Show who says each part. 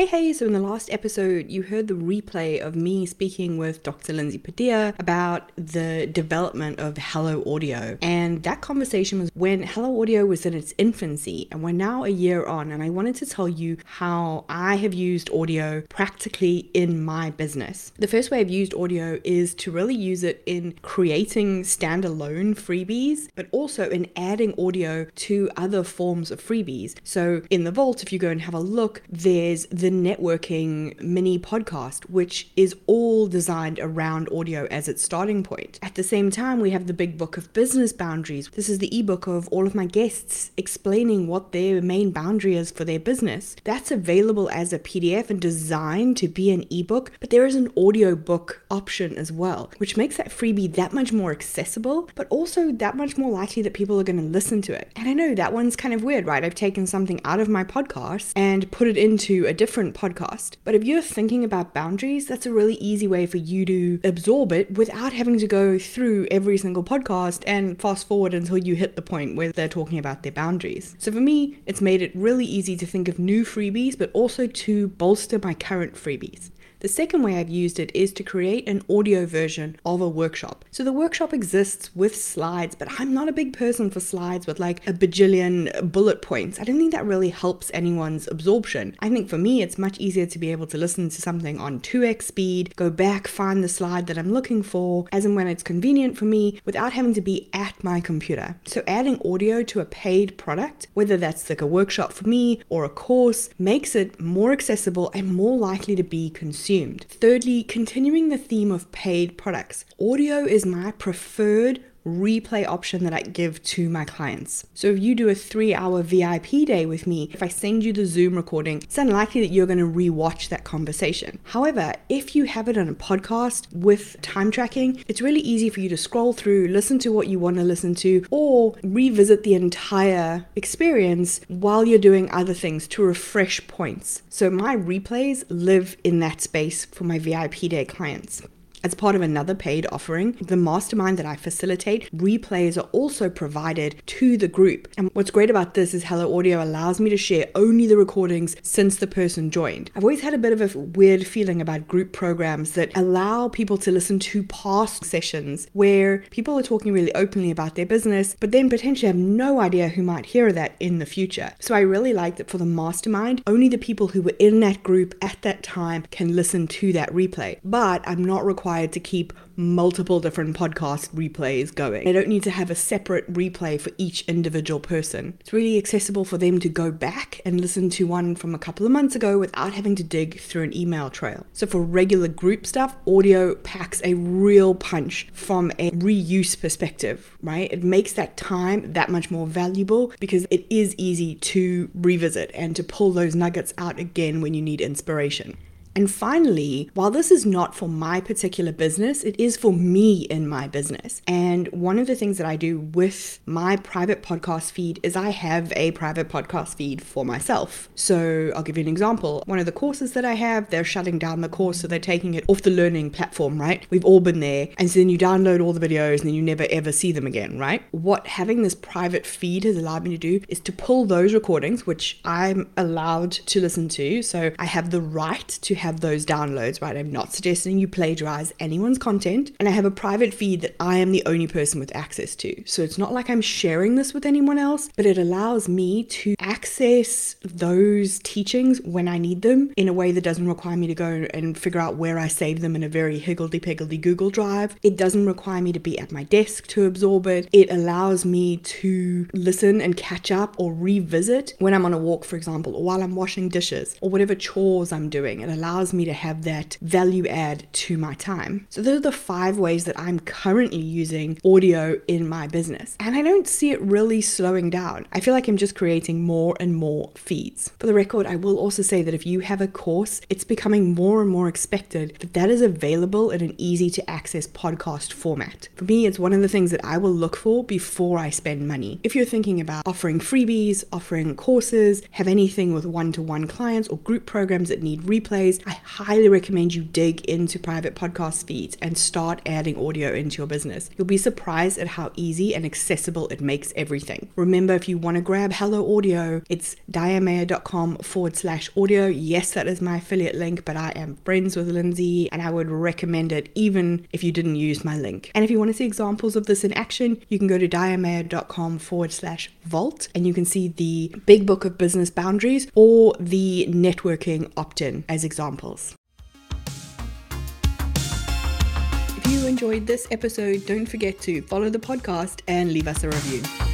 Speaker 1: Hey, hey, so in the last episode, you heard the replay of me speaking with Dr. Lindsay Padilla about the development of Hello Audio. And that conversation was when Hello Audio was in its infancy, and we're now a year on. And I wanted to tell you how I have used audio practically in my business. The first way I've used audio is to really use it in creating standalone freebies, but also in adding audio to other forms of freebies. So in the vault, if you go and have a look, there's the networking mini podcast, which is all designed around audio as its starting point. At the same time, we have the big book of business boundaries. This is the ebook of all of my guests explaining what their main boundary is for their business. That's available as a PDF and designed to be an ebook, but there is an audio book option as well, which makes that freebie that much more accessible, but also that much more likely that people are going to listen to it. And I know that one's kind of weird, right? I've taken something out of my podcast and put it into a different different podcast. But if you're thinking about boundaries, that's a really easy way for you to absorb it without having to go through every single podcast and fast forward until you hit the point where they're talking about their boundaries. So for me, it's made it really easy to think of new freebies, but also to bolster my current freebies. The second way I've used it is to create an audio version of a workshop. So the workshop exists with slides, but I'm not a big person for slides with like a bajillion bullet points. I don't think that really helps anyone's absorption. I think for me, it's much easier to be able to listen to something on 2x speed, go back, find the slide that I'm looking for, as and when it's convenient for me, without having to be at my computer. So adding audio to a paid product, whether that's like a workshop for me or a course, makes it more accessible and more likely to be consumed consumed. Thirdly, continuing the theme of paid products, audio is my preferred replay option that I give to my clients. So if you do a three hour VIP day with me, if I send you the Zoom recording, it's unlikely that you're going to rewatch that conversation. However, if you have it on a podcast with time tracking, it's really easy for you to scroll through, listen to what you want to listen to, or revisit the entire experience while you're doing other things to refresh points. So my replays live in that space for my VIP day clients. As part of another paid offering, the mastermind that I facilitate, replays are also provided to the group. And what's great about this is Hello Audio allows me to share only the recordings since the person joined. I've always had a bit of a weird feeling about group programs that allow people to listen to past sessions where people are talking really openly about their business, but then potentially have no idea who might hear that in the future. So I really like that for the mastermind, only the people who were in that group at that time can listen to that replay. But I'm not required required to keep multiple different podcast replays going. They don't need to have a separate replay for each individual person. It's really accessible for them to go back and listen to one from a couple of months ago without having to dig through an email trail. So for regular group stuff, audio packs a real punch from a reuse perspective, right? It makes that time that much more valuable because it is easy to revisit and to pull those nuggets out again when you need inspiration. And finally, while this is not for my particular business, it is for me in my business. And one of the things that I do with my private podcast feed is I have a private podcast feed for myself. So I'll give you an example. One of the courses that I have, they're shutting down the course, so they're taking it off the learning platform, right? We've all been there. And so then you download all the videos and then you never ever see them again, right? What having this private feed has allowed me to do is to pull those recordings, which I'm allowed to listen to. So I have the right to have those downloads, right? I'm not suggesting you plagiarize anyone's content. And I have a private feed that I am the only person with access to. So it's not like I'm sharing this with anyone else, but it allows me to access those teachings when I need them in a way that doesn't require me to go and figure out where I save them in a very higgledy-piggledy Google Drive. It doesn't require me to be at my desk to absorb it. It allows me to listen and catch up or revisit when I'm on a walk, for example, or while I'm washing dishes or whatever chores I'm doing. It allows allows me to have that value add to my time. So those are the five ways that I'm currently using audio in my business. And I don't see it really slowing down. I feel like I'm just creating more and more feeds. For the record, I will also say that if you have a course, it's becoming more and more expected that that is available in an easy to access podcast format. For me, it's one of the things that I will look for before I spend money. If you're thinking about offering freebies, offering courses, have anything with one to one clients or group programs that need replays, I highly recommend you dig into private podcast feeds and start adding audio into your business. You'll be surprised at how easy and accessible it makes everything. Remember, if you want to grab Hello Audio, it's dianemayor.com forward slash audio. Yes, that is my affiliate link, but I am friends with Lindsay and I would recommend it even if you didn't use my link. And if you want to see examples of this in action, you can go to dianemayor.com forward slash vault and you can see the big book of business boundaries or the networking opt in as examples. If you enjoyed this episode, don't forget to follow the podcast and leave us a review.